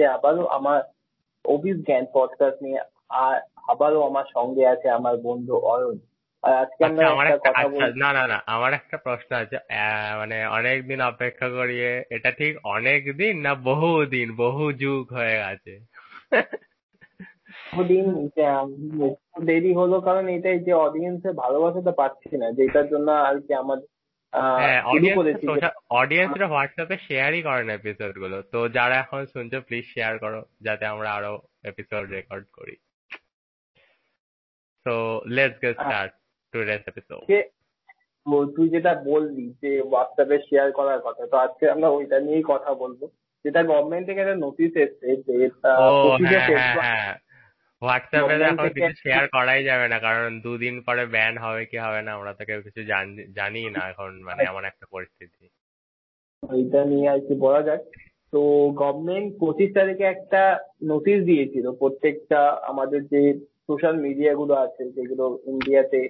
আজকে আবারও আমার অভিস জ্ঞান পডকাস্ট নিয়ে আর আবারও আমার সঙ্গে আছে আমার বন্ধু অরুণ। আজকে আমরা আচ্ছা একটা একটা কথা আচ্ছা না না না আমার একটা প্রশ্ন আছে। মানে অনেক দিন অপেক্ষা করিয়ে এটা ঠিক অনেক দিন না বহু দিন বহু যুগ হয়ে গেছে। দেরি হলো কারণ এটাই যে অডিয়েন্সের ভালোবাসাটা পাচ্ছি না যেটার জন্য আর কি আমাদের অডিয়েন্সরা হোয়াটসঅ্যাপে শেয়ারই করে না এপিসোডগুলো। তো যারা এখন শুনছো প্লিজ শেয়ার করো যাতে আমরা আরও এপিসোড রেকর্ড করি। So let's get start today's episode তুই যেটা বললি যে হোয়াটসঅ্যাপে শেয়ার করার কথা তো আজকে আমরা ওইটা নিয়েই কথা বলব। যেটা গভর্নমেন্ট থেকে একটা নোটিশ এসছে যে হোয়াটসঅ্যাপে এখন কিছু শেয়ার করাই যাবে না কারণ দুদিন পরে ব্যান হবে কি হবে না আমরা তো কেউ কিছু জানি জানি না এখন মানে এমন একটা পরিস্থিতি। ওইটা নিয়ে আর কি বলা যাক তো গভর্নমেন্ট পঁচিশ তারিখে একটা নোটিশ দিয়েছিল প্রত্যেকটা আমাদের যে সোশ্যাল মিডিয়া গুলো আছে যেগুলো ইন্ডিয়াতে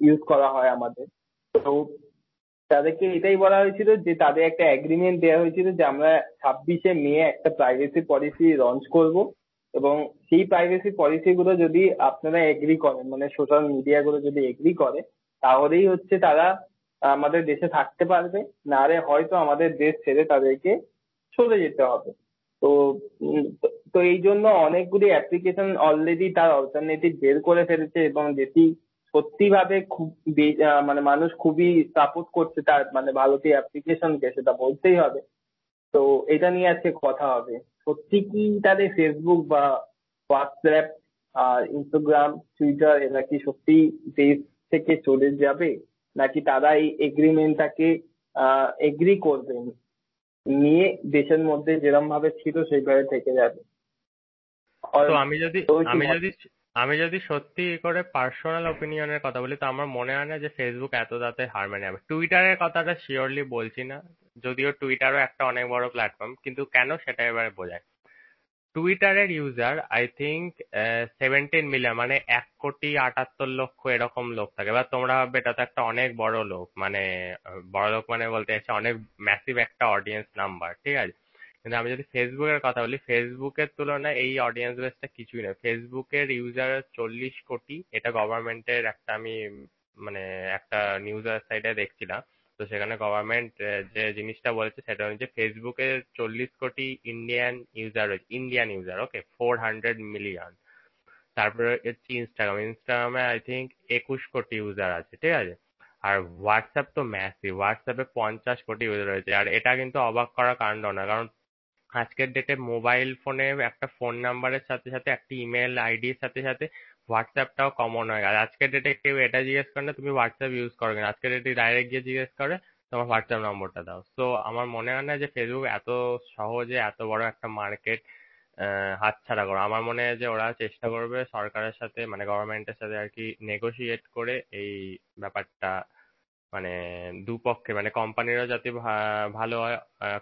ইউজ করা হয় আমাদের। তো তাদেরকে এটাই বলা হয়েছিল যে তাদের একটা এগ্রিমেন্ট দেওয়া হয়েছিল যে আমরা ছাব্বিশে মে একটা প্রাইভেসি পলিসি লঞ্চ করব। এবং সেই প্রাইভেসি পলিসি গুলো যদি আপনারা এগ্রি করেন মানে সোশ্যাল মিডিয়া গুলো যদি এগ্রি করে, তাহলেই হচ্ছে তারা আমাদের দেশে থাকতে পারবে। নারে হয়তো আমাদের দেশ ছেড়ে তাদেরকে চলে যেতে হবে। তো তো- এই জন্য অনেকগুলি অ্যাপ্লিকেশন অলরেডি তার অল্টারনেটিভ বের করে ফেলেছে এবং যেটি সত্যি ভাবে খুব মানে মানুষ খুবই সাপোর্ট করছে তার মানে ভারতীয় অ্যাপ্লিকেশনকে সেটা বলতেই হবে। তো এটা নিয়ে আজকে কথা হবে। সত্যি কি তাদের ফেসবুক বা হোয়াটসঅ্যাপ আর ইনস্টাগ্রাম টুইটার এরা কি সত্যি দেশ থেকে চলে যাবে? নাকি তারা এই এগ্রিমেন্টটাকে এগ্রি করবেন নিয়ে দেশের মধ্যে যেরকম ভাবে ছিল সেইভাবে থেকে যাবে। তো আমি যদি আমি যদি আমি যদি সত্যি করে পার্সোনাল ওপিনিয়নের কথা বলি তো আমার মনে হয় না যে ফেসবুক এত তাতে হার মেনে যাবে টুইটারের কথাটা শিওরলি বলছি না। যদিও টুইটারও একটা অনেক বড় প্ল্যাটফর্ম কিন্তু কেন সেটা এবারে বোঝায়। টুইটারের user I think seventeen million মানে এক কোটি আটাত্তর লক্ষ এরকম লোক থাকে। এবার তোমরা ভাববে, এটা তো একটা অনেক বড় লোক মানে বড় লোক মানে বলতে চাইছি অনেক ম্যাসিভ একটা অডিয়েন্স নাম্বার ঠিক আছে? কিন্তু আমি যদি ফেসবুকের কথা বলি ফেসবুকের তুলনায় এই অডিয়েন্স বেসটা কিছুই না ফেসবুকের ইউজার চল্লিশ কোটি, এটা গভর্নমেন্টের একটা আমি মানে একটা নিউজ ওয়েবসাইটে দেখছিলাম। তো সেখানে গভর্নমেন্ট যে জিনিসটা বলেছে সেটা হচ্ছে ফেসবুকে চল্লিশ কোটি ইন্ডিয়ান ইউজার রয়েছে Indian user okay four hundred million তারপরে হচ্ছে ইনস্টাগ্রাম ইনস্টাগ্রামে আই থিঙ্ক একুশ কোটি ইউজার আছে, ঠিক আছে? আর হোয়াটসঅ্যাপ তো ম্যাসিভ হোয়াটসঅ্যাপে পঞ্চাশ কোটি ইউজার রয়েছে, আর এটা কিন্তু অবাক করা কাণ্ড না কারণ আজকের ডেটে মোবাইল ফোনে একটা ফোন নাম্বারের সাথে সাথে, একটা ইমেল আইডির সাথে সাথে হোয়াটসঅ্যাপটাও কমন হয়ে। গেছে আজকের ডেটে কেউ এটা জিজ্ঞেস করে না, তুমি হোয়াটসঅ্যাপ ইউজ করো কিনা? আজকের ডেটে ডাইরেক্ট গিয়ে জিজ্ঞেস করে, তোমার হোয়াটসঅ্যাপ নম্বরটা দাও। তো আমার মনে হয় না যে ফেসবুক এত সহজে, এত বড় একটা মার্কেট হাতছাড়া করো। আমার মনে হয় যে ওরা চেষ্টা করবে সরকারের সাথে মানে গভর্নমেন্টের সাথে আর কি নেগোশিয়েট করে এই ব্যাপারটা মানে দুপক্ষে মানে কোম্পানিরও যাতে ভালো হয়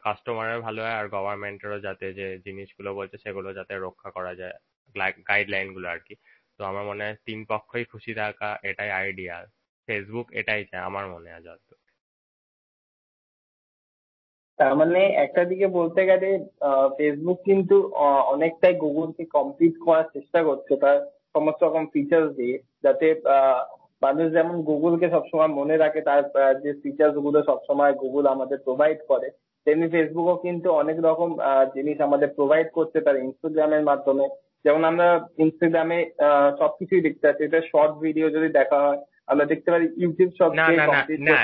কাস্টমারের ভালো হয়, আর গভর্নমেন্টেরও যাতে যে জিনিসগুলো বলছে সেগুলো যাতে রক্ষা করা যায় গাইডলাইনগুলো আর কি। তো আমার মনে হয় তিন পক্ষই খুশি থাকা এটাই আইডিয়াল ফেসবুক এটাই চায় আমার মনে হয় যত তার মানে একটা দিকে বলতে গেলে ফেসবুক কিন্তু অনেকটাই গুগলকে কমপ্লিট করার চেষ্টা করছে তার সমস্ত রকম ফিচার্স দিয়ে, যাতে মানুষ যেমন গুগলকে সবসময় মনে রাখে, তার যে ফিচার্সগুলো সবসময় গুগল আমাদের প্রোভাইড করে, তেমনি ফেসবুকও কিন্তু অনেক রকম জিনিস আমাদের প্রোভাইড করছে তার ইনস্টাগ্রামের মাধ্যমে। যেমন আমরা ইনস্টাগ্রামে সবকিছুই দেখতে পাচ্ছি। এটা শর্ট ভিডিও যদি দেখা হয় আমরা দেখতে পারি ইউটিউব সব না না না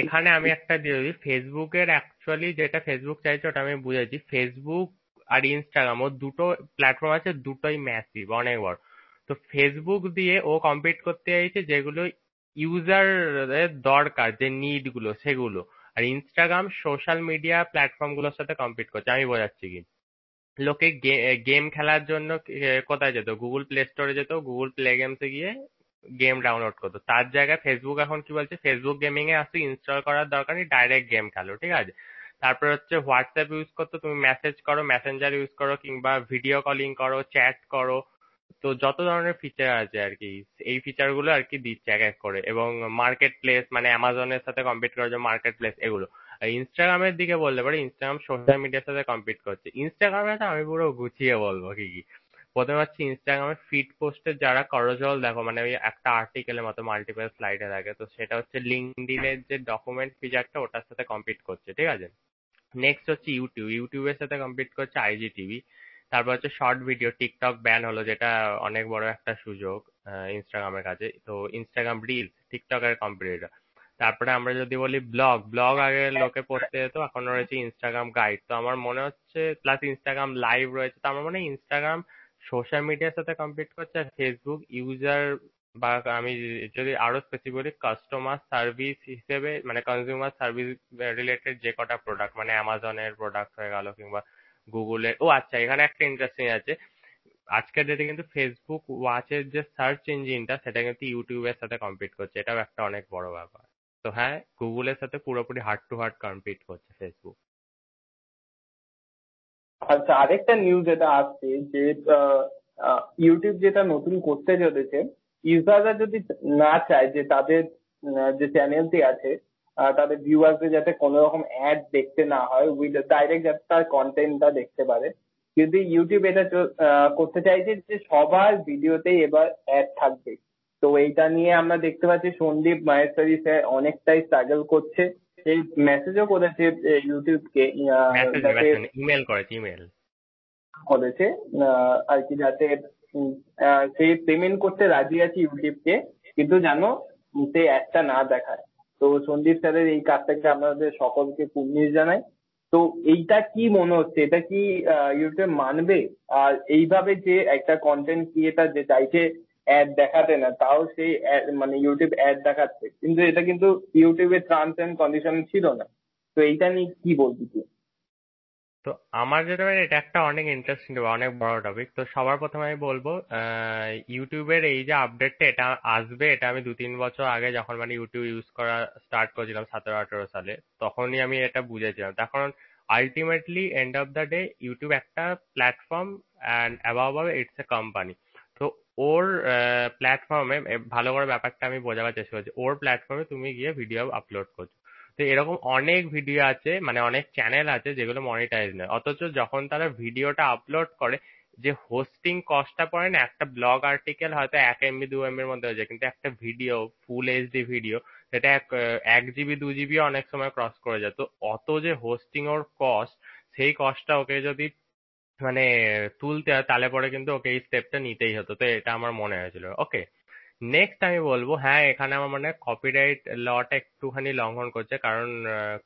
এখানে আমি একটা দিয়ে দিই। ফেসবুকের অ্যাকচুয়ালি যেটা ফেসবুক চাইছে ওটা আমি বুঝেছি ফেসবুক আর ইনস্টাগ্রাম ও দুটো প্ল্যাটফর্ম আছে দুটোই ম্যাসিভ অনেক বড় তো ফেসবুক দিয়ে ও কম্পিট করতে চাইছে যেগুলো ইউজারের দরকার যে নিডগুলো সেগুলো। আর ইনস্টাগ্রাম সোশ্যাল মিডিয়া প্ল্যাটফর্মগুলোর সাথে কম্পিট করছে। আমি বোঝাচ্ছি কি। লোকে গেম খেলার জন্য কোথায় যেত? গুগল প্লে স্টোরে যেত গুগল প্লে গেমসে গিয়ে গেম ডাউনলোড করতো। তার জায়গায় ফেসবুক এখন কি বলছে? ফেসবুক গেমিং এ আসতে ইনস্টল করার দরকার নেই ডাইরেক্ট গেম খেলো, ঠিক আছে? তারপর হচ্ছে হোয়াটসঅ্যাপ ইউজ করতে, তুমি মেসেজ করো মেসেঞ্জার ইউজ করো, কিংবা ভিডিও কলিং করো চ্যাট করো। তো যত ধরনের ফিচার আছে আর কি, এই ফিচারগুলো আর কি দিচ্ছে এক এক করে। এবং মার্কেট প্লেস মানে অ্যামাজনের সাথে কম্পিট করার জন্য মার্কেট প্লেস এগুলো। ইনস্টাগ্রামের দিকে বলতে পারি ইনস্টাগ্রাম সোশ্যাল মিডিয়ার সাথে কম্পিট করছে। ইনস্টাগ্রামে তো আমি পুরো গুছিয়ে বলব কি কি। প্রথমে হচ্ছে ইনস্টাগ্রামে ফিড পোস্টের যারা করজল দেখো মানে ওই একটা আর্টিকেলের মতো মাল্টিপল স্লাইডে থাকে। তো সেটা হচ্ছে লিঙ্কডিনের যে ডকুমেন্ট ফিচারটা ওটার সাথে কম্পিট করছে, ঠিক আছে? নেক্সট হচ্ছে ইউটিউব ইউটিউবের সাথে কম্পিট করছে আইজি টিভি তারপর হচ্ছে শর্ট ভিডিও টিকটক ব্যান হলো, যেটা অনেক বড় একটা সুযোগ ইনস্টাগ্রামের কাছে। তো ইনস্টাগ্রাম রিলস টিকটকের কম্পিটিটর তারপরে আমরা যদি বলি ব্লগ ব্লগ আগে লোকে পড়তে যেত, এখন রয়েছে ইনস্টাগ্রাম গাইড তো আমার মনে হচ্ছে প্লাস ইনস্টাগ্রাম লাইভ রয়েছে, তো আমার মনে হয় ইনস্টাগ্রাম সোশ্যাল মিডিয়ার সাথে কম্পিট করছে, আর ফেসবুক ইউজার বা আমি যদি আরও স্পেসিফিক কাস্টমার সার্ভিস হিসেবে মানে কনজিউমার সার্ভিস রিলেটেড যে কটা প্রোডাক্ট মানে অ্যামাজনের প্রোডাক্ট হয়ে গেল কিংবা গুগলের ও আচ্ছা এখানে একটা ইন্টারেস্টিং আছে। আজকের ডেটে কিন্তু ফেসবুক ওয়াচের যে সার্চ ইঞ্জিনটা সেটা কিন্তু ইউটিউবের সাথে কম্পিট করছে। এটাও একটা অনেক বড় ব্যাপার। তো হ্যাঁ গুগলের সাথে পুরোপুরি হার্ট টু হার্ট কম্পিট করছে ফেসবুক আচ্ছা আরেকটা নিউজ এটা আসছে যে ইউটিউব যেটা নতুন করতে চলেছে ইউজাররা যদি না চায় যে তাদের যে চ্যানেলটি আছে তাদের ভিউয়ার্সদের যাতে কোনো রকম অ্যাড দেখতে না হয় উইথ ডাইরেক্ট যাতে তার কন্টেন্টটা দেখতে পারে কিন্তু ইউটিউব এটা করতে চাইছে যে সবার ভিডিওতেই এবার অ্যাড থাকবে। তো এইটা নিয়ে আমরা দেখতে পাচ্ছি সন্দীপ মাহেশ্বরী স্যার অনেকটাই স্ট্রাগল করছে। সেই মেসেজও করেছে ইউটিউবকে ইমেল করেছে ইমেল করেছে আর কি যাতে সে পেমেন্ট করতে রাজি আছে ইউটিউবকে কিন্তু জানো সে একটা না দেখায়। তো সন্দীপ স্যারের এই কাজটাকে আমাদের সকলকে কুর্নিশ জানাই তো এইটা কি মনে হচ্ছে? এটা কি ইউটিউব মানবে? আর এইভাবে যে একটা কন্টেন্ট ক্রিয়েটার যে চাইছে অ্যাড দেখাতে না, তাও সেই মানে ইউটিউব অ্যাড দেখাচ্ছে। কিন্তু এটা কিন্তু ইউটিউবের টার্মস এন্ড কন্ডিশন ছিল না। তো এইটা নিয়ে কি বলবি তুই? তো আমার যেটা এটা একটা অনেক ইন্টারেস্টিং অনেক বড় টপিক তো সবার প্রথমে আমি বলব ইউটিউবের এই যে আপডেটটা এটা আসবে, এটা আমি দু তিন বছর আগে যখন মানে ইউটিউব ইউজ করা স্টার্ট করেছিলাম, সতেরো, আঠেরো সালে, তখনই আমি এটা বুঝেছিলাম। তখন ultimately end of the day YouTube একটা platform and above it's a company ওর প্ল্যাটফর্মে ভালো করে ব্যাপারটা আমি বোঝাবার চেষ্টা করছি। ওর প্ল্যাটফর্মে তুমি গিয়ে ভিডিও আপলোড করছ। তো এরকম অনেক ভিডিও আছে মানে অনেক চ্যানেল আছে যেগুলো মনিটাইজ নয়। অথচ যখন তারা ভিডিওটা আপলোড করে, যে হোস্টিং কস্টটা পড়ে না, একটা ব্লগ আর্টিকেল হয়তো এক এমবি দু এমবির মধ্যে হয়ে যায়, কিন্তু একটা ভিডিও ফুল এইচডি ভিডিও সেটা এক এক জিবি দু জিবি অনেক সময় ক্রস করে যায়। তো অত যে হোস্টিং ওর কস্ট সেই কস্টটা ওকে যদি মানে তুলতে তাহলে পরে কিন্তু ওকে এই স্টেপটা নিতেই হতো। তো এটা আমার মনে হয়েছিল। ওকে নেক্সট আমি বলব হ্যাঁ এখানে আমার মনে কপিরাইট লটা একটুখানি লঙ্ঘন করছে। কারণ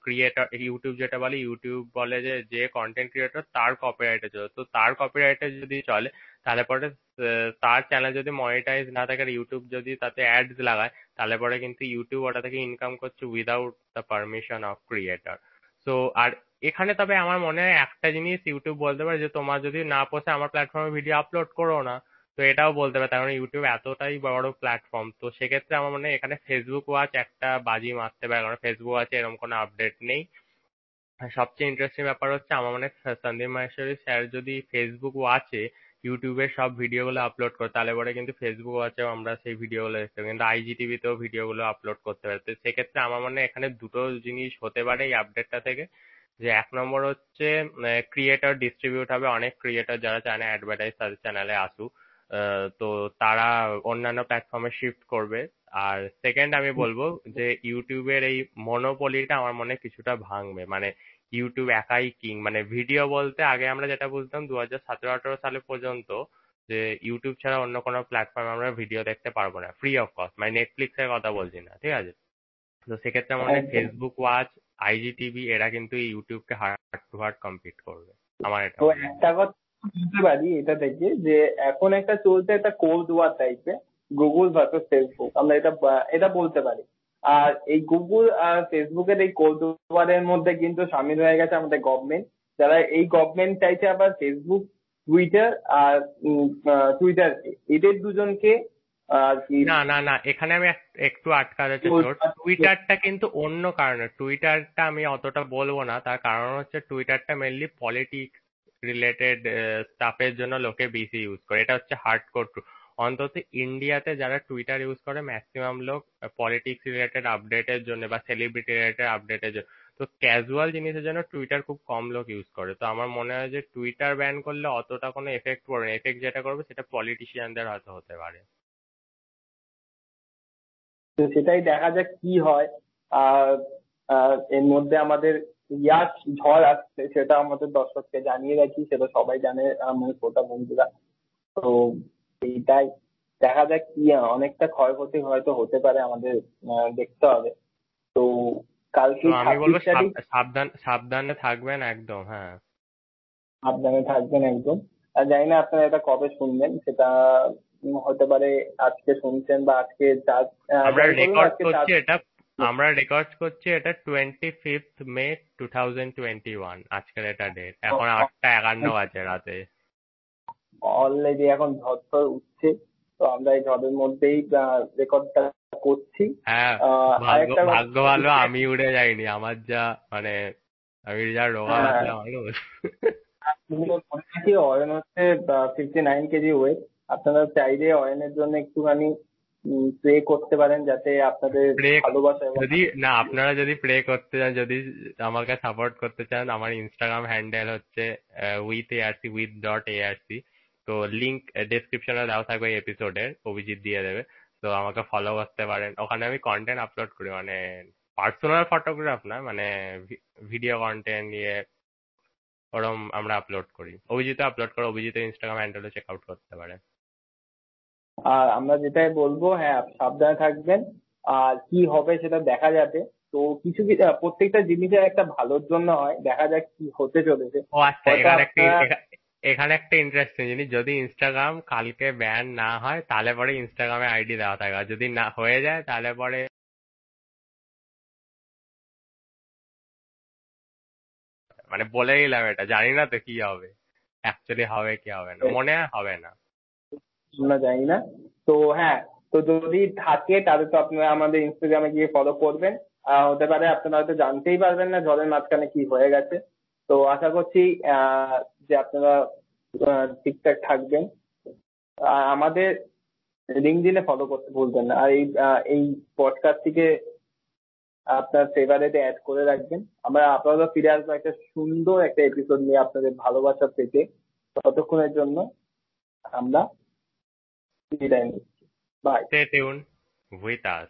ক্রিয়েটর ইউটিউব যেটা বলে ইউটিউব বলে যে যে কন্টেন্ট ক্রিয়েটর তার কপিরাইটে চলে। তো তার কপিরাইটে যদি চলে, তাহলে পরে তার চ্যানেল যদি মনিটাইজ না থাকে, আর ইউটিউব যদি তাতে অ্যাডস লাগায়, তাহলে পরে কিন্তু ইউটিউব ওটা থেকে ইনকাম করছে without the permission of creator so আর এখানে তবে আমার মনে হয় একটা জিনিস ইউটিউব বলতে পারে যে, তোমার যদি না পোষে আমার প্ল্যাটফর্মে ভিডিও আপলোড করো না, তো এটাও বলতে পারে। মানে ইউটিউব এতটাই বড় প্ল্যাটফর্ম তো সেক্ষেত্রে আমার মনে হয় এখানে ফেসবুক ওয়াচ একটা বাজি মারতে পারে। কারণ ফেসবুক ওয়াচে এরকম কোনো আপডেট নেই। সবচেয়ে ইন্টারেস্টিং ব্যাপার হচ্ছে আমার মনে হয় সন্দীপ মাহেশ্বরী স্যার যদি ফেসবুক ওয়াচে ইউটিউবের সব ভিডিওগুলো আপলোড করে, তাহলে পরে কিন্তু ফেসবুক ওয়াচেও আমরা সেই ভিডিওগুলো দেখতে কিন্তু আইজিটিভিতেও ভিডিওগুলো আপলোড করতে পারি। তো সেক্ষেত্রে আমার মনে হয় এখানে দুটো জিনিস হতে পারে এই আপডেটটা থেকে। যে এক নম্বর হচ্ছে ক্রিয়েটর ডিস্ট্রিবিউট হবে। অনেক ক্রিয়েটর যারা চায় না অ্যাডভার্টাইজ তাদের চ্যানেলে আসুক। তো তারা অন্যান্য প্ল্যাটফর্মে শিফট করবে। আর সেকেন্ড আমি বলব যে ইউটিউবের এই মনোপলিটা আমার মনে কিছুটা ভাঙবে। মানে ইউটিউব একাই কিং মানে ভিডিও বলতে আগে আমরা যেটা বুঝতাম দু হাজার সতেরো আঠারো সালে পর্যন্ত যে ইউটিউব ছাড়া অন্য কোনো প্ল্যাটফর্মে আমরা ভিডিও দেখতে পারব না। ফ্রি অফ কস্ট মানে নেটফ্লিক্স এর কথা বলছি না। ঠিক আছে? তো সেক্ষেত্রে আমার ফেসবুক ওয়াচ আইজিটিভি এরা কিন্তু এই ইউটিউবকে হার্ট টু হার্ট কমপ্লিট করবে। আমার এটা তো একটা কথা বুঝতে পারি এটা থেকে যে এখন একটা চলছে একটা কোল্ড ওয়ার টাইপে গুগল ভার্সেস ফেসবুক আমরা এটা এটা বলতে পারি। আর এই গুগল আর ফেসবুকের এই কোল্ড ওয়ারের মধ্যে কিন্তু সামিল হয়ে গেছে আমাদের গভর্নমেন্ট যারা এই গভর্নমেন্ট চাইছে আবার ফেসবুক টুইটার আর টুইটারকে এদের দুজনকে না না না এখানে আমি একটু আটকা যাচ্ছে টুইটারটা কিন্তু অন্য কারণে। টুইটারটা আমি অতটা বলব না। তার কারণ হচ্ছে টুইটারটা মেনলি পলিটিক্স রিলেটেড স্টাফের জন্য লোকে বেশি ইউজ করে। এটা হচ্ছে হার্ড কোর অন্তত ইন্ডিয়াতে যারা টুইটার ইউজ করে ম্যাক্সিমাম লোক পলিটিক্স রিলেটেড আপডেটের জন্য বা সেলিব্রিটি রিলেটেড আপডেটের জন্য। তো ক্যাজুয়াল জিনিসের জন্য টুইটার খুব কম লোক ইউজ করে। তো আমার মনে হয় যে টুইটার ব্যান করলে অতটা কোনো এফেক্ট পড়বে না। এফেক্ট যেটা করবে সেটা পলিটিশিয়ানদের হয়তো হতে পারে। তো সেটাই দেখা যাক কি হয়। আর এর মধ্যে আমাদের ইয়াস ঝড় আসছে সেটা আমাদের দর্শককে জানিয়ে রাখি সেটা সবাই জানে আমার শ্রোতা বন্ধুরা। তো এইটাই। দেখা যাক কি অনেকটা ক্ষয়ক্ষতি হয়তো হতে পারে আমাদের দেখতে হবে। তো কালকে আমি বলব সাবধান সাবধানে থাকবেন একদম হ্যাঁ। সাবধানে থাকবেন একদম। আর জানি না আপনারা এটা কবে শুনবেন সেটা হতে পারে আজকে শুনছেন বা আজকে আমরা রেকর্ড করছি এটা আমরা রেকর্ড করছি এটা twenty fifth May two thousand twenty one আজকের এটা ডেট এখন আটটা একান্ন বাজে রাতে। অলরেডি এখন ঝড় টর উঠছে তো আমরা এই ঝড়ের মধ্যেই রেকর্ডটা করছি। হ্যাঁ ভাগ্য ভালো আমি উড়ে যাইনি আমার যা মানে আমি যা রোগা হ্যাঁ। মানুষ মনে হচ্ছে ফিফটি নাইন কেজি ওয়েট আপনারা চাইলে অয়নের জন্য একটুখানি প্রে করতে পারেন যাতে আপনাদের ভালোবাসা যদি না আপনারা যদি প্রে করতে চান যদি আমাকে সাপোর্ট করতে চান আমার ইনস্টাগ্রাম হ্যান্ডেল হচ্ছে with ARC with dot ARC তো লিঙ্ক ডেসক্রিপশনে দেওয়া থাকবে এপিসোডের অভিজিৎ দিয়ে দেবে। তো আমাকে ফলো করতে পারেন। ওখানে আমি কন্টেন্ট আপলোড করি মানে পার্সোনাল ফটোগ্রাফ না মানে ভিডিও কন্টেন্ট নিয়ে ওরম আমরা আপলোড করি। অভিজিৎ আপলোড করে অভিজিতের ইনস্টাগ্রাম হ্যান্ডেলে চেক আউট করতে পারে। আর আমরা যেটাই বলব হ্যাঁ সাবধানে থাকবেন। আর কি হবে সেটা দেখা যাবে। তো কিছু কিছু প্রত্যেকটা জিনিসের একটা ভালোর জন্য হয়। দেখা যাক কি হতে চলেছে। ও আচ্ছা এখানে একটা এখানে একটা ইন্টারেস্টিং জিনিস। যদি ইনস্টাগ্রাম কালকে ব্যান না হয় তাহলে পরে ইনস্টাগ্রামে আইডি দেওয়া থাকে। আর যদি না হয়ে যায় তাহলে পরে মানে বলে দিলাম এটা। জানি না তো কি হবে। অ্যাকচুয়ালি হবে কি হবে না। মনে হয় হবে না। আমরা জানি না। তো হ্যাঁ তো যদি থাকে তাহলে তো আপনারা আমাদের ইনস্টাগ্রামে গিয়ে ফলো করবেন। হতে পারে আপনারা হয়তো জানতেই পারবেন না ঝড়ের মাঝখানে কি হয়ে গেছে। তো আশা করছি যে আপনারা ঠিকঠাক থাকবেন। আমাদের লিঙ্কডিনে ফলো করতে ভুলবেন না। আর এই এই পডকাস্টটিকে আপনার ফেভারিটে অ্যাড করে রাখবেন। আমরা আপাতত ফিরে আসব একটা সুন্দর একটা এপিসোড নিয়ে আপনাদের ভালোবাসা পেতে। ততক্ষণের জন্য আমরা Bye. Stay tuned with us.